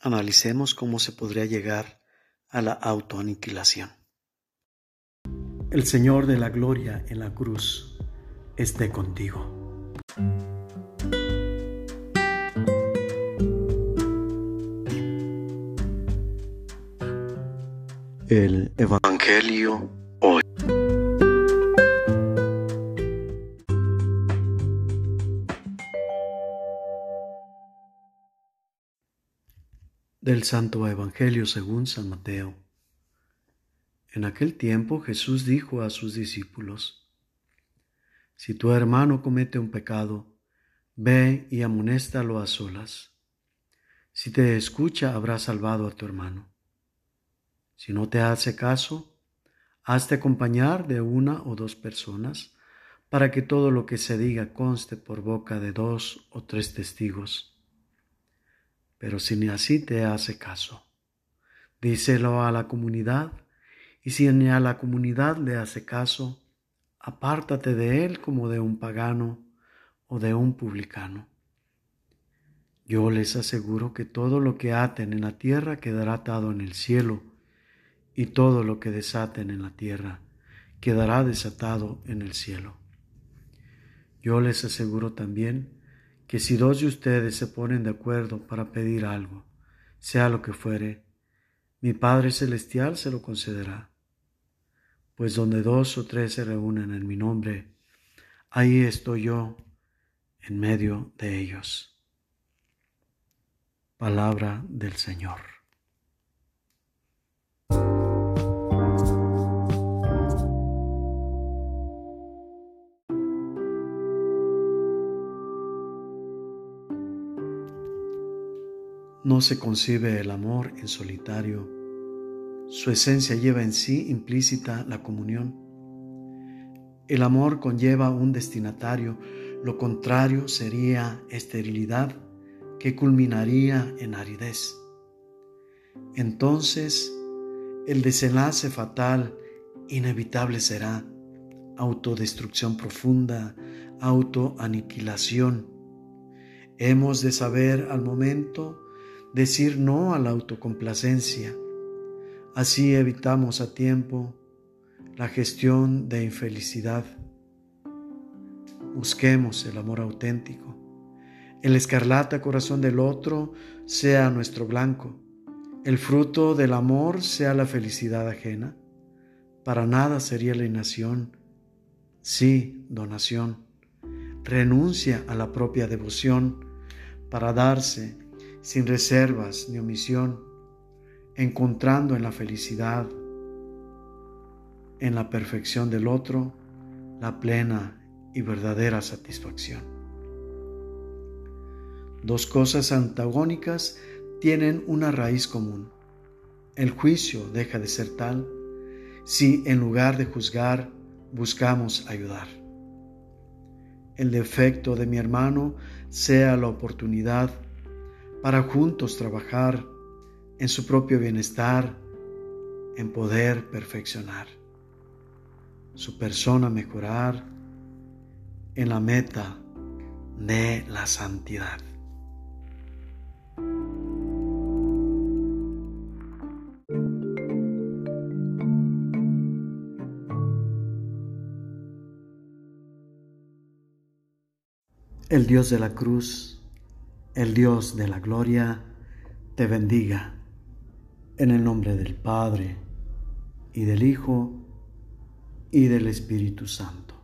analicemos cómo se podría llegar a la autoaniquilación. El Señor de la Gloria en la cruz esté contigo. El Evangelio Del Santo Evangelio según San Mateo. En aquel tiempo Jesús dijo a sus discípulos, Si tu hermano comete un pecado, ve y amonéstalo a solas. Si te escucha, habrá salvado a tu hermano. Si no te hace caso, hazte acompañar de una o dos personas para que todo lo que se diga conste por boca de dos o tres testigos. Pero si ni así te hace caso, díselo a la comunidad, y si ni a la comunidad le hace caso, apártate de él como de un pagano o de un publicano. Yo les aseguro que todo lo que aten en la tierra quedará atado en el cielo, y todo lo que desaten en la tierra quedará desatado en el cielo. Yo les aseguro también que si dos de ustedes se ponen de acuerdo para pedir algo, sea lo que fuere, mi Padre Celestial se lo concederá. Pues donde dos o tres se reúnen en mi nombre, ahí estoy yo en medio de ellos. Palabra del Señor. No se concibe el amor en solitario. Su esencia lleva en sí implícita la comunión. El amor conlleva un destinatario, lo contrario sería esterilidad que culminaría en aridez. Entonces, el desenlace fatal inevitable será autodestrucción profunda, autoaniquilación. Hemos de saber al momento decir no a la autocomplacencia. Así evitamos a tiempo la gestión de infelicidad. Busquemos el amor auténtico. El escarlata corazón del otro sea nuestro blanco. El fruto del amor sea la felicidad ajena. Para nada sería la inacción. Sí, donación. Renuncia a la propia devoción para darse sin reservas ni omisión, encontrando en la felicidad, en la perfección del otro, la plena y verdadera satisfacción. Dos cosas antagónicas tienen una raíz común. El juicio deja de ser tal si en lugar de juzgar buscamos ayudar. El defecto de mi hermano sea la oportunidad para juntos trabajar en su propio bienestar, en poder perfeccionar su persona, mejorar en la meta de la santidad. El Dios de la cruz el Dios de la gloria te bendiga. En el nombre del Padre, y del Hijo, y del Espíritu Santo.